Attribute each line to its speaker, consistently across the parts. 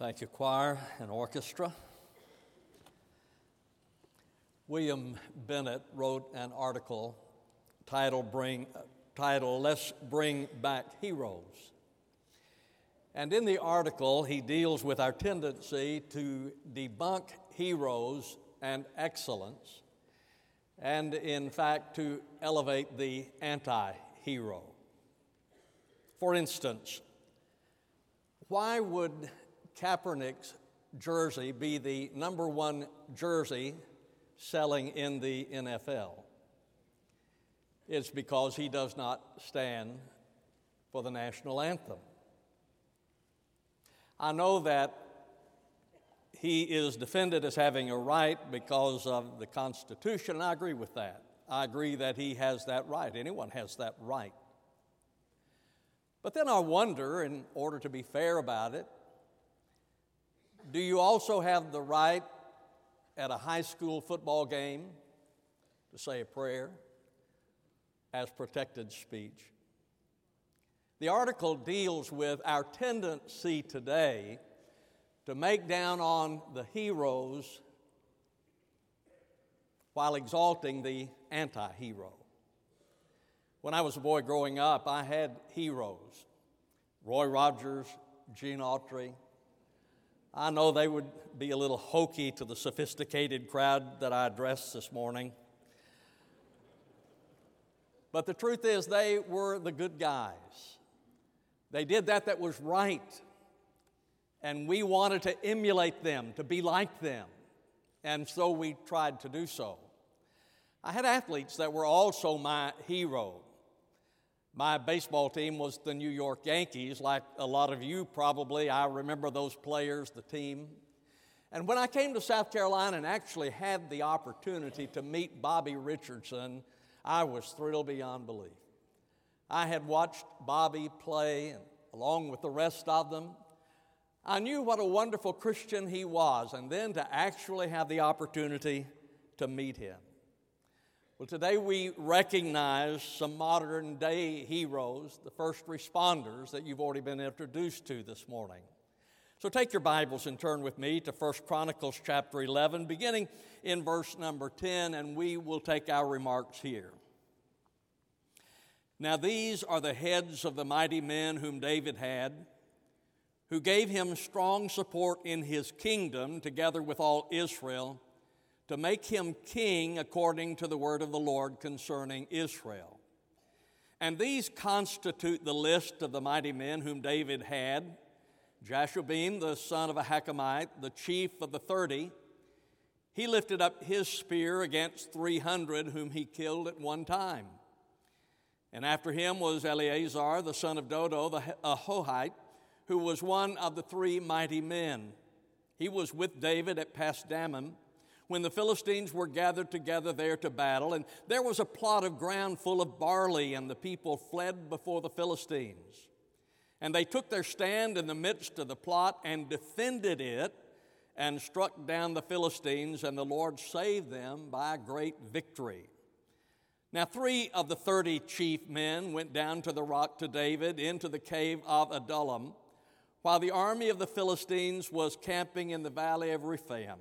Speaker 1: Thank you, choir and orchestra. William Bennett wrote an article titled, bring, titled Let's Bring Back Heroes. And in the article, he deals with our tendency to debunk heroes and excellence, and in fact, to elevate the anti hero. For instance, why would Kaepernick's jersey be the number one jersey selling in the NFL? It's because he does not stand for the national anthem. I know that he is defended as having a right because of the Constitution, and I agree with that. I agree that he has that right. Anyone has that right. But then I wonder, in order to be fair about it, do you also have the right at a high school football game to say a prayer as protected speech? The article deals with our tendency today to make down on the heroes while exalting the anti hero. When I was a boy growing up, I had heroes Roy Rogers, Gene Autry. I know they would be a little hokey to the sophisticated crowd that I addressed this morning. But the truth is, they were the good guys. They did that that was right. And we wanted to emulate them, to be like them. And so we tried to do so. I had athletes that were also my heroes. My baseball team was the New York Yankees, like a lot of you probably. I remember those players, the team. And when I came to South Carolina and actually had the opportunity to meet Bobby Richardson, I was thrilled beyond belief. I had watched Bobby play, along with the rest of them, I knew what a wonderful Christian he was, and then to actually have the opportunity to meet him. Well, today we recognize some modern day heroes, the first responders that you've already been introduced to this morning. So take your Bibles and turn with me to 1 Chronicles chapter 11, beginning in verse number 10, and we will take our remarks here. Now, these are the heads of the mighty men whom David had, who gave him strong support in his kingdom, together with all Israel to make him king according to the word of the Lord concerning Israel. And these constitute the list of the mighty men whom David had Jashobeam, the son of a Hakamite, the chief of the thirty. He lifted up his spear against 300 whom he killed at one time. And after him was Eleazar, the son of Dodo, the Ahohite, who was one of the three mighty men. He was with David at Pasdammim when the Philistines were gathered together there to battle, and there was a plot of ground full of barley, and the people fled before the Philistines. And they took their stand in the midst of the plot and defended it and struck down the Philistines, and the Lord saved them by great victory. Now, three of the thirty chief men went down to the rock to David into the cave of Adullam, while the army of the Philistines was camping in the valley of Rephaim.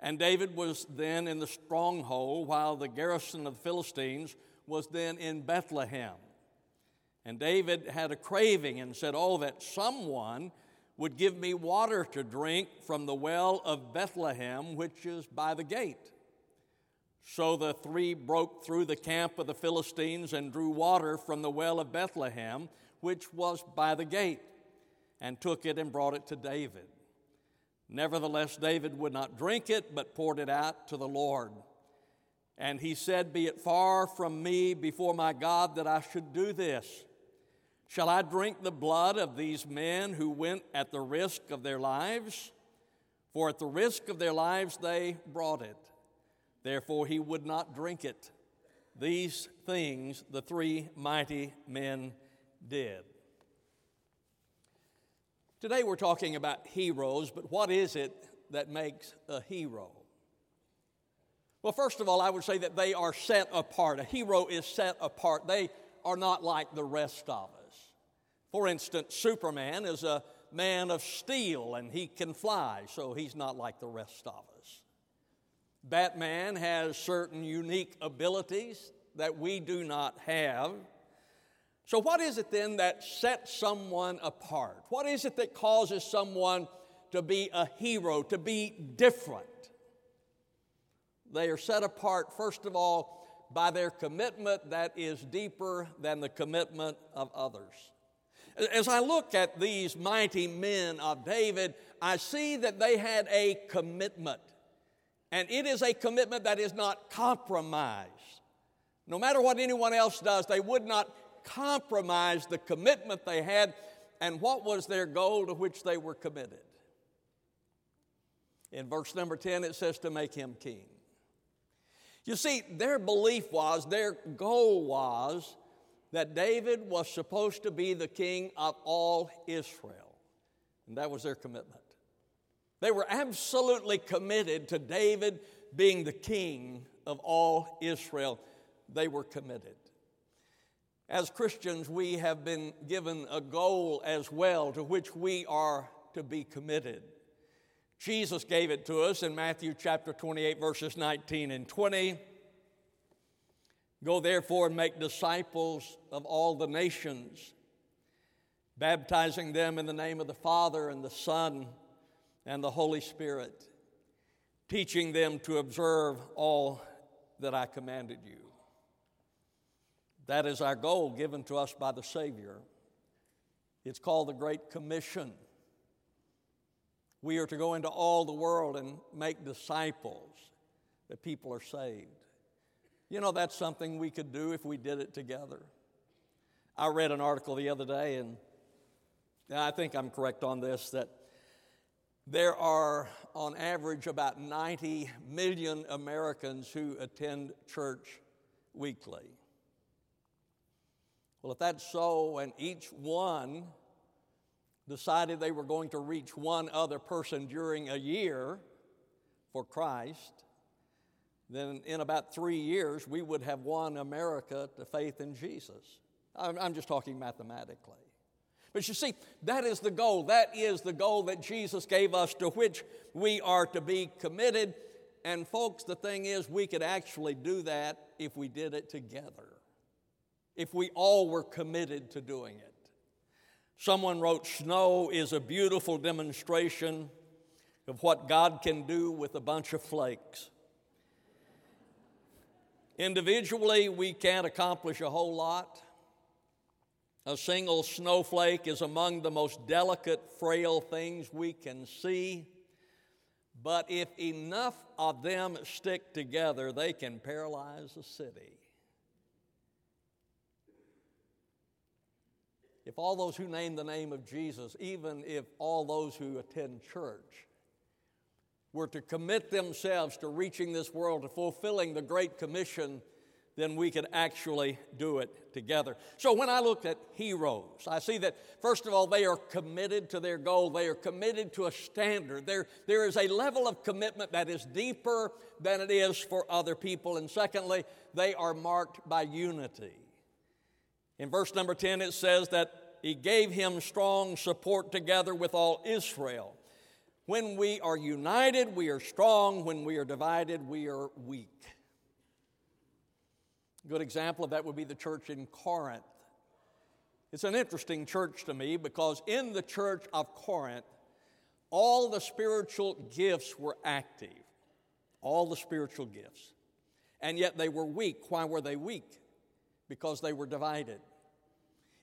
Speaker 1: And David was then in the stronghold, while the garrison of the Philistines was then in Bethlehem. And David had a craving and said, Oh, that someone would give me water to drink from the well of Bethlehem, which is by the gate. So the three broke through the camp of the Philistines and drew water from the well of Bethlehem, which was by the gate, and took it and brought it to David. Nevertheless, David would not drink it, but poured it out to the Lord. And he said, Be it far from me before my God that I should do this. Shall I drink the blood of these men who went at the risk of their lives? For at the risk of their lives they brought it. Therefore he would not drink it. These things the three mighty men did. Today we're talking about heroes, but what is it that makes a hero? Well, first of all, I would say that they are set apart. A hero is set apart. They are not like the rest of us. For instance, Superman is a man of steel and he can fly, so he's not like the rest of us. Batman has certain unique abilities that we do not have. So, what is it then that sets someone apart? What is it that causes someone to be a hero, to be different? They are set apart, first of all, by their commitment that is deeper than the commitment of others. As I look at these mighty men of David, I see that they had a commitment. And it is a commitment that is not compromised. No matter what anyone else does, they would not compromise the commitment they had and what was their goal to which they were committed. In verse number 10, it says to make him king. You see, their belief was, their goal was, that David was supposed to be the king of all Israel. And that was their commitment. They were absolutely committed to David being the king of all Israel. They were committed. As Christians, we have been given a goal as well to which we are to be committed. Jesus gave it to us in Matthew chapter 28, verses 19 and 20. Go therefore and make disciples of all the nations, baptizing them in the name of the Father and the Son and the Holy Spirit, teaching them to observe all that I commanded you. That is our goal given to us by the Savior. It's called the Great Commission. We are to go into all the world and make disciples that people are saved. You know, that's something we could do if we did it together. I read an article the other day, and I think I'm correct on this, that there are, on average, about 90 million Americans who attend church weekly. Well, if that's so, and each one decided they were going to reach one other person during a year for Christ, then in about three years we would have won America to faith in Jesus. I'm just talking mathematically. But you see, that is the goal. That is the goal that Jesus gave us to which we are to be committed. And, folks, the thing is, we could actually do that if we did it together, if we all were committed to doing it. Someone wrote, Snow is a beautiful demonstration of what God can do with a bunch of flakes. Individually, we can't accomplish a whole lot. A single snowflake is among the most delicate, frail things we can see. But if enough of them stick together, they can paralyze a city. All those who name the name of Jesus, even if all those who attend church, were to commit themselves to reaching this world, to fulfilling the Great Commission, then we could actually do it together. So when I look at heroes, I see that, first of all, they are committed to their goal, they are committed to a standard. There, there is a level of commitment that is deeper than it is for other people. And secondly, they are marked by unity. In verse number 10, it says that he gave him strong support together with all Israel. When we are united, we are strong. When we are divided, we are weak. A good example of that would be the church in Corinth. It's an interesting church to me because in the church of Corinth, all the spiritual gifts were active. All the spiritual gifts. And yet they were weak. Why were they weak? Because they were divided.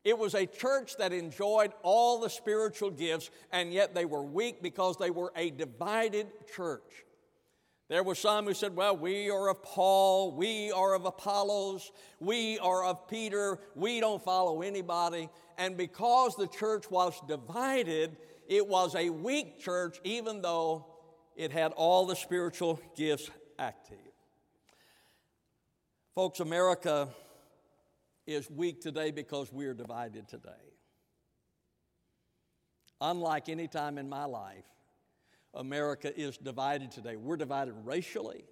Speaker 1: It was a church that enjoyed all the spiritual gifts, and yet they were weak because they were a divided church. There were some who said, Well, we are of Paul, we are of Apollos, we are of Peter, we don't follow anybody. And because the church was divided, it was a weak church, even though it had all the spiritual gifts active. Folks, America is weak today because we are divided today. Unlike any time in my life, America is divided today. We're divided racially,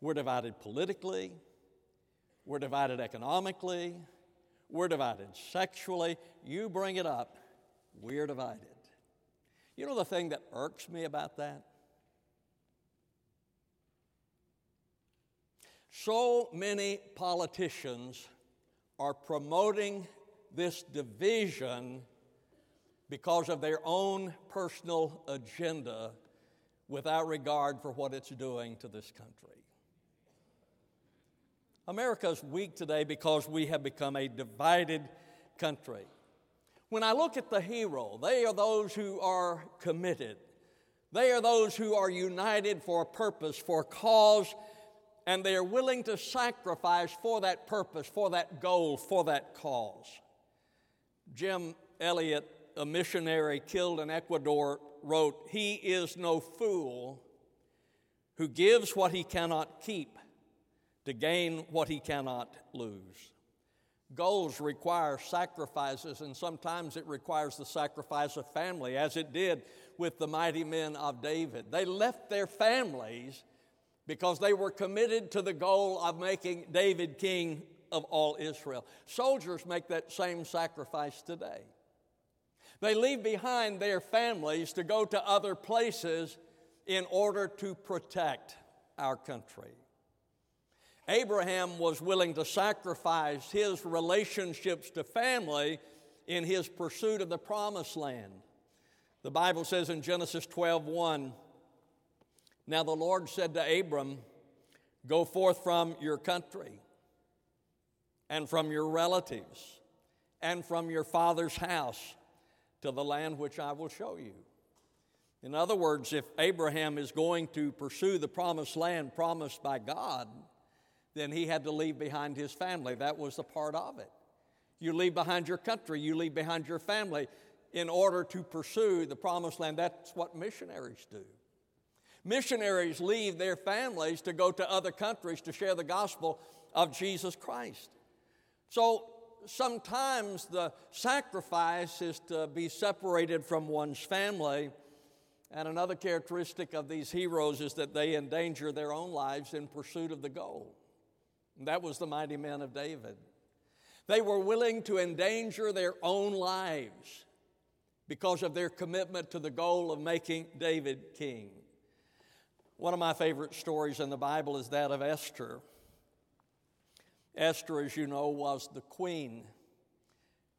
Speaker 1: we're divided politically, we're divided economically, we're divided sexually. You bring it up, we're divided. You know the thing that irks me about that? So many politicians are promoting this division because of their own personal agenda without regard for what it's doing to this country. America is weak today because we have become a divided country. When I look at the hero, they are those who are committed. They are those who are united for a purpose, for a cause, and they are willing to sacrifice for that purpose, for that goal, for that cause. Jim Elliot, a missionary killed in Ecuador, wrote, He is no fool who gives what he cannot keep to gain what he cannot lose. Goals require sacrifices, and sometimes it requires the sacrifice of family, as it did with the mighty men of David. They left their families because they were committed to the goal of making David king of all Israel. Soldiers make that same sacrifice today. They leave behind their families to go to other places in order to protect our country. Abraham was willing to sacrifice his relationships to family in his pursuit of the promised land. The Bible says in Genesis 12 1, now the Lord said to Abram, Go forth from your country and from your relatives and from your father's house to the land which I will show you. In other words, if Abraham is going to pursue the promised land promised by God, then he had to leave behind his family. That was a part of it. You leave behind your country, you leave behind your family in order to pursue the promised land. That's what missionaries do. Missionaries leave their families to go to other countries to share the gospel of Jesus Christ. So sometimes the sacrifice is to be separated from one's family. And another characteristic of these heroes is that they endanger their own lives in pursuit of the goal. And that was the mighty men of David. They were willing to endanger their own lives because of their commitment to the goal of making David king. One of my favorite stories in the Bible is that of Esther. Esther, as you know, was the queen.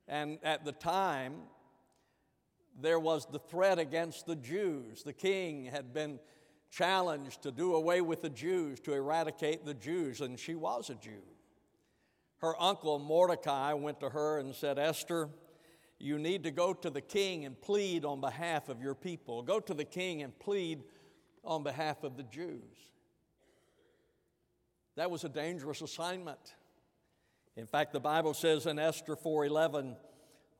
Speaker 1: And at the time, there was the threat against the Jews. The king had been challenged to do away with the Jews, to eradicate the Jews, and she was a Jew. Her uncle Mordecai went to her and said, Esther, you need to go to the king and plead on behalf of your people. Go to the king and plead on behalf of the Jews. That was a dangerous assignment. In fact, the Bible says in Esther 4:11,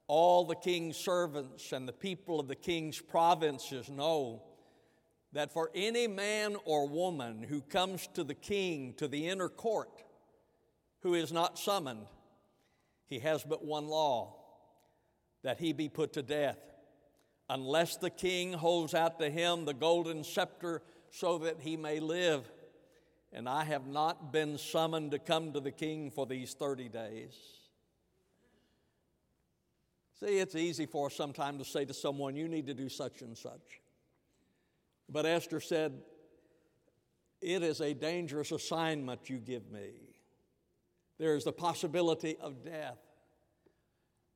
Speaker 1: all the king's servants and the people of the king's provinces know that for any man or woman who comes to the king to the inner court who is not summoned, he has but one law that he be put to death unless the king holds out to him the golden scepter so that he may live. And I have not been summoned to come to the king for these 30 days. See, it's easy for us sometimes to say to someone, You need to do such and such. But Esther said, It is a dangerous assignment you give me. There is the possibility of death.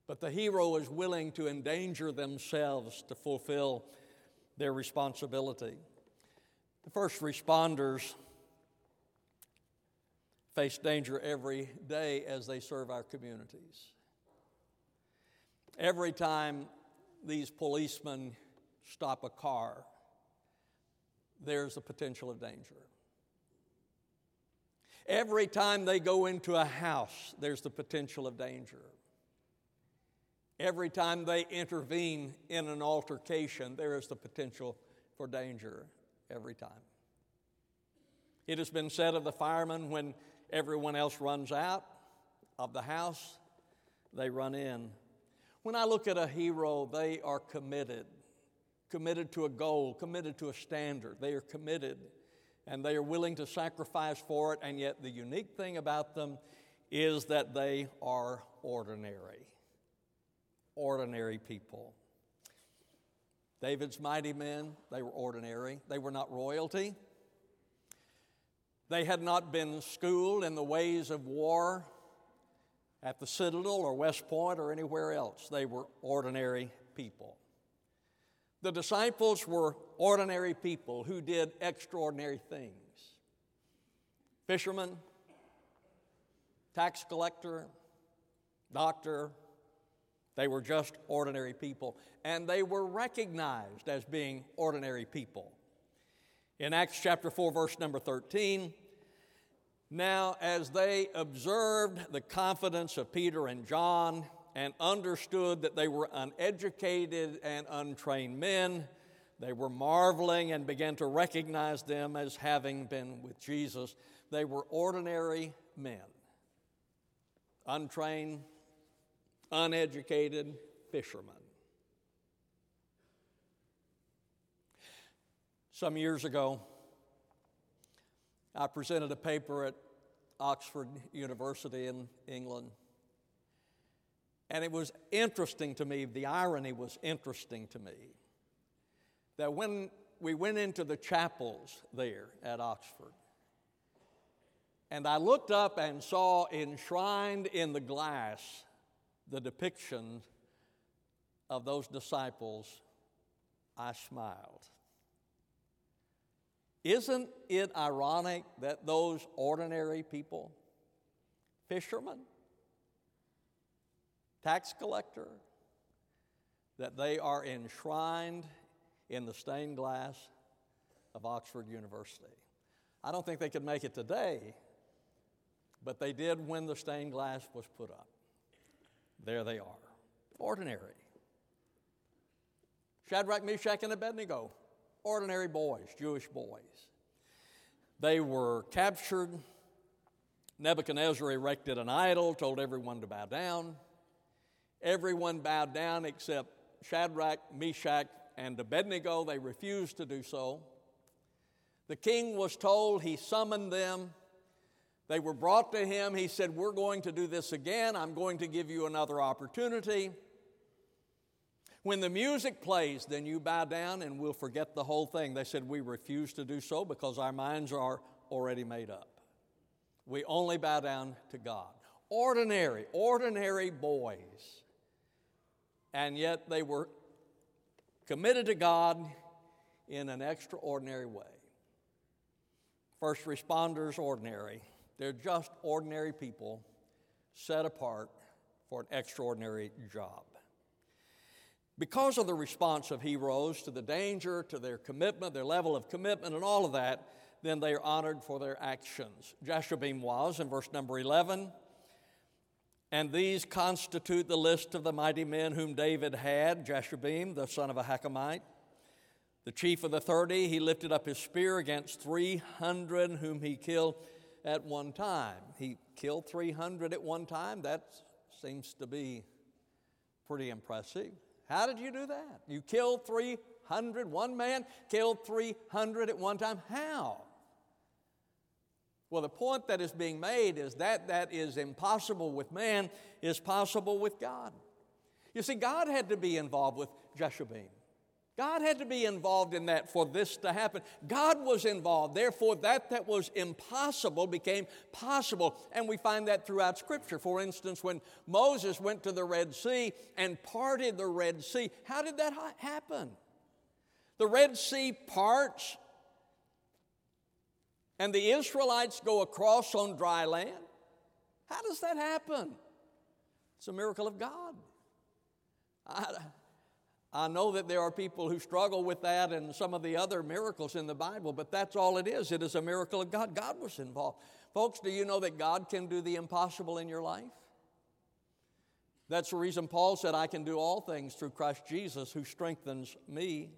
Speaker 1: But the hero is willing to endanger themselves to fulfill their responsibility. The first responders face danger every day as they serve our communities. Every time these policemen stop a car, there's a potential of danger. Every time they go into a house, there's the potential of danger. Every time they intervene in an altercation, there is the potential for danger every time. It has been said of the firemen when everyone else runs out of the house, they run in. When I look at a hero, they are committed, committed to a goal, committed to a standard. They are committed and they are willing to sacrifice for it, and yet the unique thing about them is that they are ordinary ordinary people. David's mighty men, they were ordinary. They were not royalty. They had not been schooled in the ways of war at the Citadel or West Point or anywhere else. They were ordinary people. The disciples were ordinary people who did extraordinary things. Fishermen, tax collector, doctor, they were just ordinary people, and they were recognized as being ordinary people. In Acts chapter 4, verse number 13, now as they observed the confidence of Peter and John and understood that they were uneducated and untrained men, they were marveling and began to recognize them as having been with Jesus. They were ordinary men, untrained, uneducated fishermen. Some years ago, I presented a paper at Oxford University in England. And it was interesting to me, the irony was interesting to me, that when we went into the chapels there at Oxford, and I looked up and saw enshrined in the glass the depiction of those disciples, I smiled. Isn't it ironic that those ordinary people, fishermen, tax collector, that they are enshrined in the stained glass of Oxford University? I don't think they could make it today, but they did when the stained glass was put up. There they are, ordinary. Shadrach, Meshach, and Abednego, ordinary boys, Jewish boys. They were captured. Nebuchadnezzar erected an idol, told everyone to bow down. Everyone bowed down except Shadrach, Meshach, and Abednego. They refused to do so. The king was told, he summoned them. They were brought to him. He said, We're going to do this again. I'm going to give you another opportunity. When the music plays, then you bow down and we'll forget the whole thing. They said, We refuse to do so because our minds are already made up. We only bow down to God. Ordinary, ordinary boys. And yet they were committed to God in an extraordinary way. First responders, ordinary. They're just ordinary people set apart for an extraordinary job. Because of the response of heroes to the danger, to their commitment, their level of commitment, and all of that, then they are honored for their actions. Jashobeam was in verse number 11. And these constitute the list of the mighty men whom David had Jashobeam, the son of a Ahikam, the chief of the thirty. He lifted up his spear against 300 whom he killed at one time. He killed 300 at one time. That seems to be pretty impressive. How did you do that? You killed 300, one man killed 300 at one time. How? Well, the point that is being made is that that is impossible with man is possible with God. You see, God had to be involved with Jashobeam. God had to be involved in that for this to happen. God was involved. Therefore, that that was impossible became possible. And we find that throughout Scripture. For instance, when Moses went to the Red Sea and parted the Red Sea, how did that happen? The Red Sea parts, and the Israelites go across on dry land. How does that happen? It's a miracle of God. I, I know that there are people who struggle with that and some of the other miracles in the Bible, but that's all it is. It is a miracle of God. God was involved. Folks, do you know that God can do the impossible in your life? That's the reason Paul said, I can do all things through Christ Jesus who strengthens me.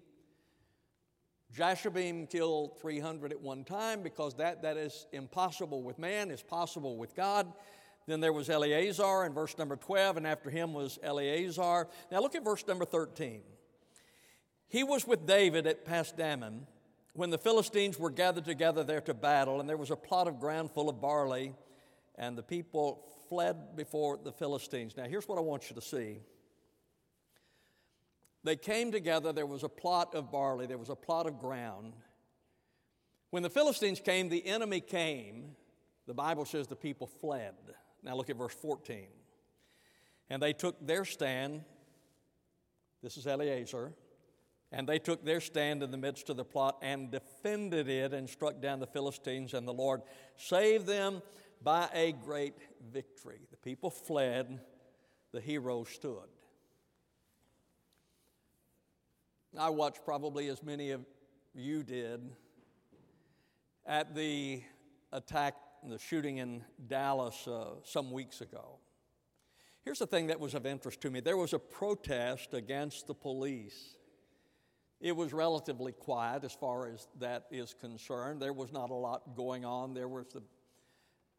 Speaker 1: Jashobeam killed 300 at one time because that, that is impossible with man, is possible with God. Then there was Eleazar in verse number 12, and after him was Eleazar. Now look at verse number 13. He was with David at Pasdammim when the Philistines were gathered together there to battle, and there was a plot of ground full of barley, and the people fled before the Philistines. Now here's what I want you to see they came together. There was a plot of barley, there was a plot of ground. When the Philistines came, the enemy came. The Bible says the people fled. Now look at verse 14. And they took their stand. This is Eleazar. And they took their stand in the midst of the plot and defended it and struck down the Philistines, and the Lord saved them by a great victory. The people fled, the hero stood. I watched probably as many of you did at the attack, the shooting in Dallas uh, some weeks ago. Here's the thing that was of interest to me there was a protest against the police. It was relatively quiet as far as that is concerned. There was not a lot going on. There was the,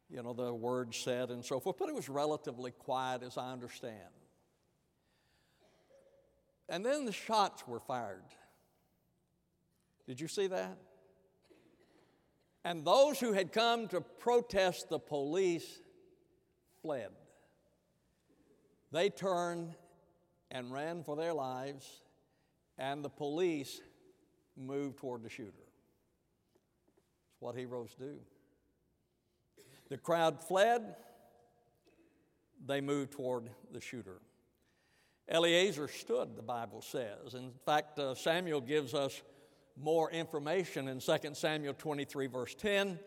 Speaker 1: you know, the word said and so forth, but it was relatively quiet as I understand. And then the shots were fired. Did you see that? And those who had come to protest the police fled. They turned and ran for their lives, and the police moved toward the shooter. It's what heroes do. The crowd fled, they moved toward the shooter. Eleazar stood, the Bible says. In fact, uh, Samuel gives us more information in 2 Samuel 23, verse 10.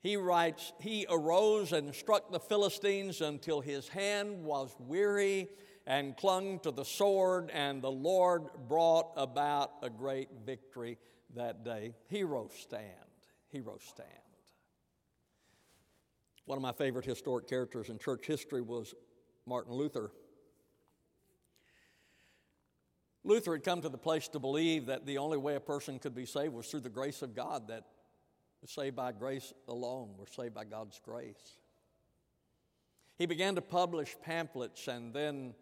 Speaker 1: He writes, He arose and struck the Philistines until his hand was weary and clung to the sword, and the Lord brought about a great victory that day. Heroes stand. Heroes stand. One of my favorite historic characters in church history was Martin Luther. Luther had come to the place to believe that the only way a person could be saved was through the grace of God, that saved by grace alone, we're saved by God's grace. He began to publish pamphlets, and then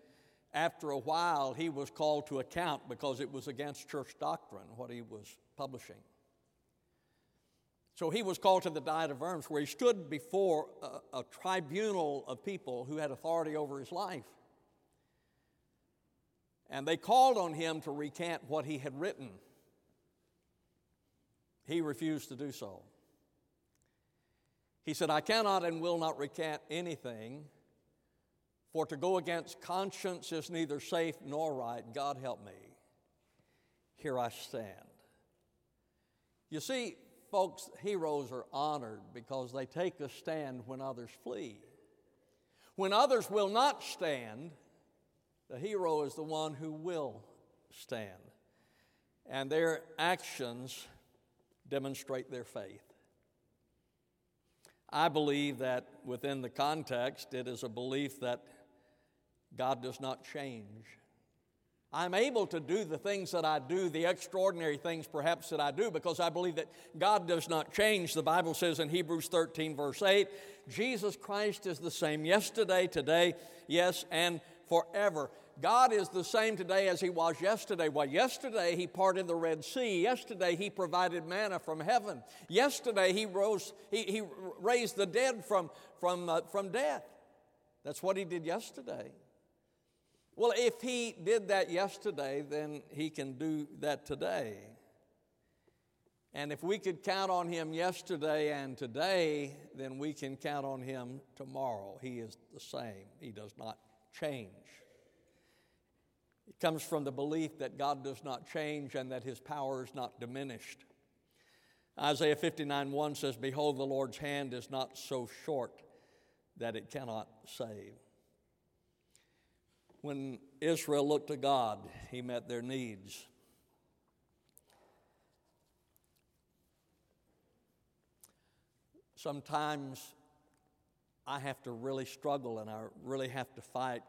Speaker 1: after a while, he was called to account because it was against church doctrine what he was publishing. So he was called to the Diet of Worms, where he stood before a, a tribunal of people who had authority over his life. And they called on him to recant what he had written. He refused to do so. He said, I cannot and will not recant anything, for to go against conscience is neither safe nor right. God help me. Here I stand. You see, folks, heroes are honored because they take a stand when others flee. When others will not stand, the hero is the one who will stand, and their actions demonstrate their faith. I believe that within the context, it is a belief that God does not change. I'm able to do the things that I do, the extraordinary things perhaps that I do, because I believe that God does not change. The Bible says in Hebrews 13, verse 8, Jesus Christ is the same yesterday, today, yes, and forever. God is the same today as He was yesterday. Well, yesterday He parted the Red Sea. Yesterday He provided manna from heaven. Yesterday He rose, He, he raised the dead from, from, uh, from death. That's what He did yesterday. Well, if He did that yesterday, then He can do that today. And if we could count on Him yesterday and today, then we can count on Him tomorrow. He is the same, He does not change. It comes from the belief that God does not change and that his power is not diminished. Isaiah 59 1 says, Behold, the Lord's hand is not so short that it cannot save. When Israel looked to God, he met their needs. Sometimes I have to really struggle and I really have to fight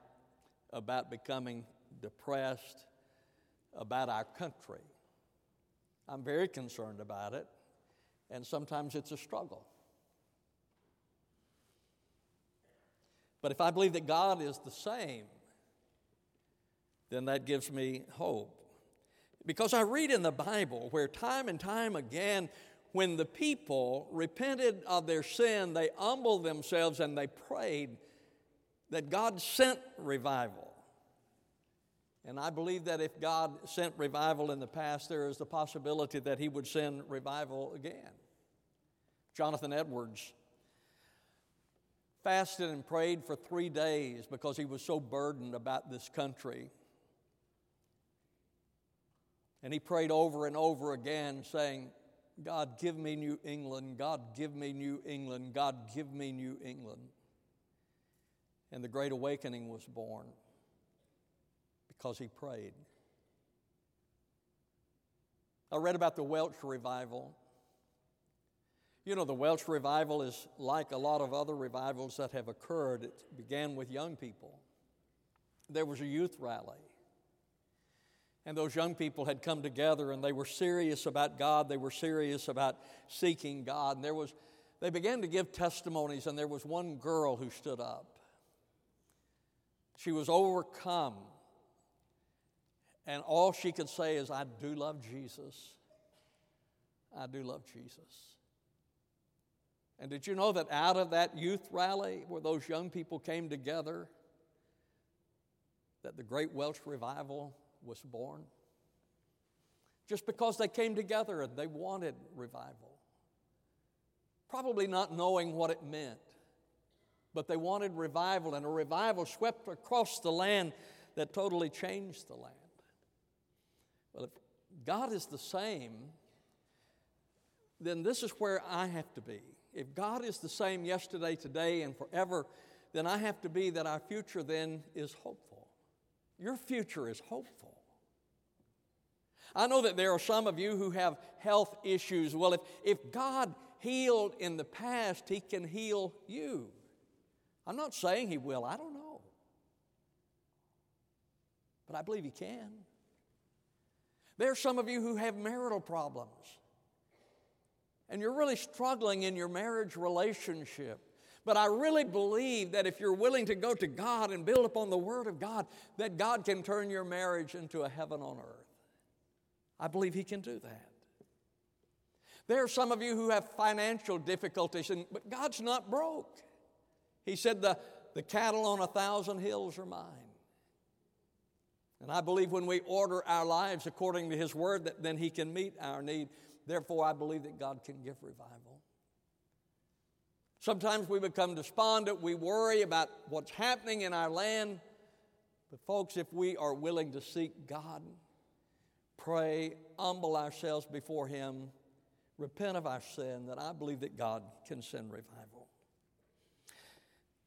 Speaker 1: about becoming depressed about our country. I'm very concerned about it, and sometimes it's a struggle. But if I believe that God is the same, then that gives me hope. Because I read in the Bible where time and time again, when the people repented of their sin, they humbled themselves and they prayed that God sent revival. And I believe that if God sent revival in the past, there is the possibility that He would send revival again. Jonathan Edwards fasted and prayed for three days because he was so burdened about this country. And he prayed over and over again, saying, God, give me New England. God, give me New England. God, give me New England. And the Great Awakening was born because he prayed. I read about the Welsh revival. You know, the Welsh revival is like a lot of other revivals that have occurred. It began with young people. There was a youth rally. And those young people had come together and they were serious about God. They were serious about seeking God. And there was, they began to give testimonies, and there was one girl who stood up. She was overcome. And all she could say is, I do love Jesus. I do love Jesus. And did you know that out of that youth rally where those young people came together, that the great Welsh revival was born? Just because they came together and they wanted revival. Probably not knowing what it meant, but they wanted revival, and a revival swept across the land that totally changed the land. Well, if God is the same, then this is where I have to be. If God is the same yesterday, today, and forever, then I have to be that our future then is hopeful. Your future is hopeful. I know that there are some of you who have health issues. Well, if, if God healed in the past, He can heal you. I'm not saying He will, I don't know. But I believe He can. There are some of you who have marital problems and you're really struggling in your marriage relationship. But I really believe that if you're willing to go to God and build upon the Word of God, that God can turn your marriage into a heaven on earth. I believe He can do that. There are some of you who have financial difficulties, and, but God's not broke. He said, the, the cattle on a thousand hills are mine. And I believe when we order our lives according to His Word, that then He can meet our need. Therefore, I believe that God can give revival. Sometimes we become despondent, we worry about what's happening in our land. But, folks, if we are willing to seek God, pray, humble ourselves before Him, repent of our sin, then I believe that God can send revival.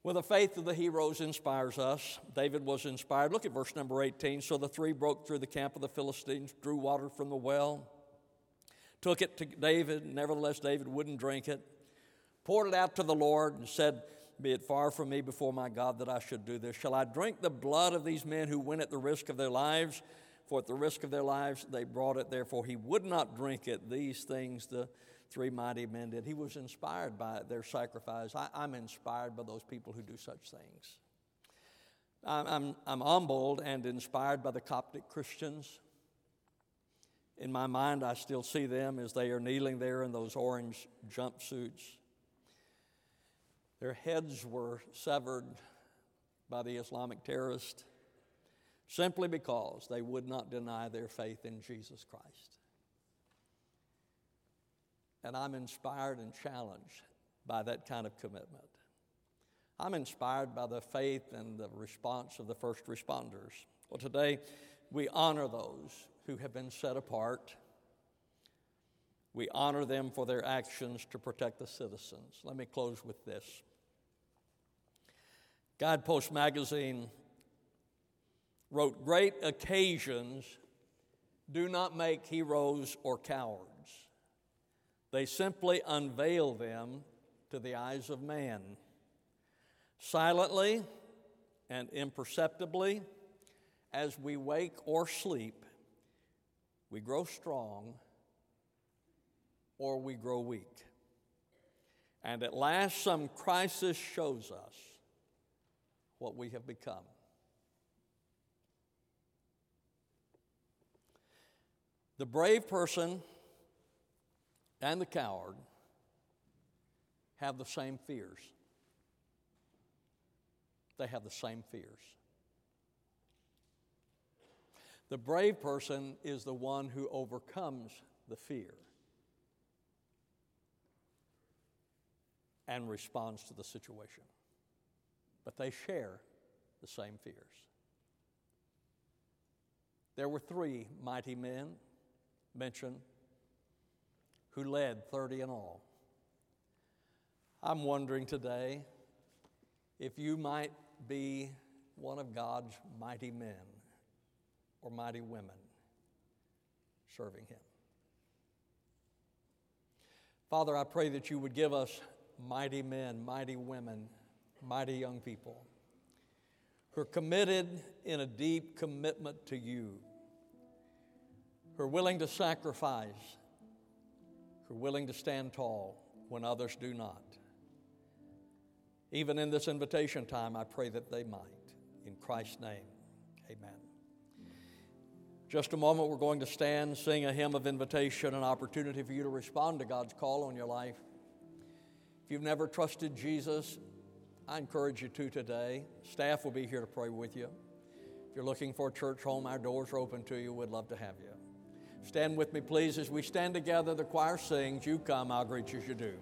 Speaker 1: Well, the faith of the heroes inspires us. David was inspired. Look at verse number 18. So the three broke through the camp of the Philistines, drew water from the well took it to David. Nevertheless, David wouldn't drink it, poured it out to the Lord, and said, Be it far from me before my God that I should do this. Shall I drink the blood of these men who went at the risk of their lives? For at the risk of their lives they brought it, therefore he would not drink it. These things the three mighty men did. He was inspired by their sacrifice. I, am inspired by those people who do such things. I'm, I'm, I'm humbled and inspired by the Coptic Christians in my mind, I still see them as they are kneeling there in those orange jumpsuits. Their heads were severed by the Islamic terrorist simply because they would not deny their faith in Jesus Christ. And I'm inspired and challenged by that kind of commitment. I'm inspired by the faith and the response of the first responders. Well, today we honor those who have been set apart. We honor them for their actions to protect the citizens. Let me close with this. Guidepost magazine wrote Great occasions do not make heroes or cowards, they simply unveil them to the eyes of man. Silently and imperceptibly, as we wake or sleep, we grow strong or we grow weak. And at last, some crisis shows us what we have become. The brave person and the coward have the same fears. They have the same fears. The brave person is the one who overcomes the fear and responds to the situation. But they share the same fears. There were three mighty men mentioned who led 30 in all. I'm wondering today if you might be one of God's mighty men or mighty women serving Him. Father, I pray that you would give us mighty men, mighty women, mighty young people who are committed in a deep commitment to you, who are willing to sacrifice, who are willing to stand tall when others do not. Even in this invitation time, I pray that they might. In Christ's name, amen. Just a moment, we're going to stand, sing a hymn of invitation, an opportunity for you to respond to God's call on your life. If you've never trusted Jesus, I encourage you to today. Staff will be here to pray with you. If you're looking for a church home, our doors are open to you. We'd love to have you. Stand with me, please, as we stand together. The choir sings. You come, I'll greet you as you do.